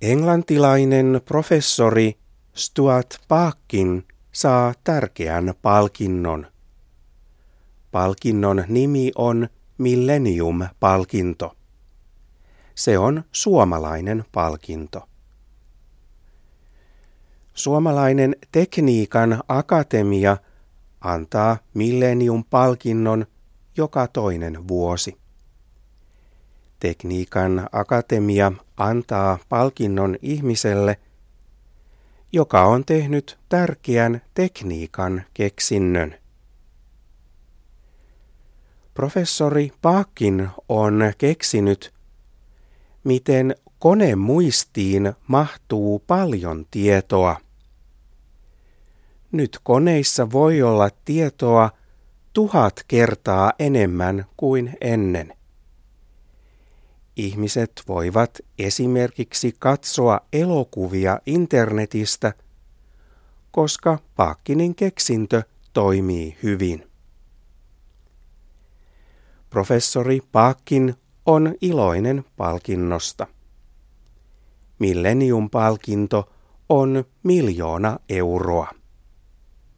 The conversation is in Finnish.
Englantilainen professori Stuart Parkin saa tärkeän palkinnon. Palkinnon nimi on Millennium-palkinto. Se on suomalainen palkinto. Suomalainen tekniikan akatemia antaa Millennium-palkinnon joka toinen vuosi. Tekniikan akatemia antaa palkinnon ihmiselle, joka on tehnyt tärkeän tekniikan keksinnön. Professori Paakin on keksinyt, miten konemuistiin mahtuu paljon tietoa. Nyt koneissa voi olla tietoa tuhat kertaa enemmän kuin ennen. Ihmiset voivat esimerkiksi katsoa elokuvia internetistä, koska Paakkinin keksintö toimii hyvin. Professori Paakkin on iloinen palkinnosta. Millennium-palkinto on miljoona euroa.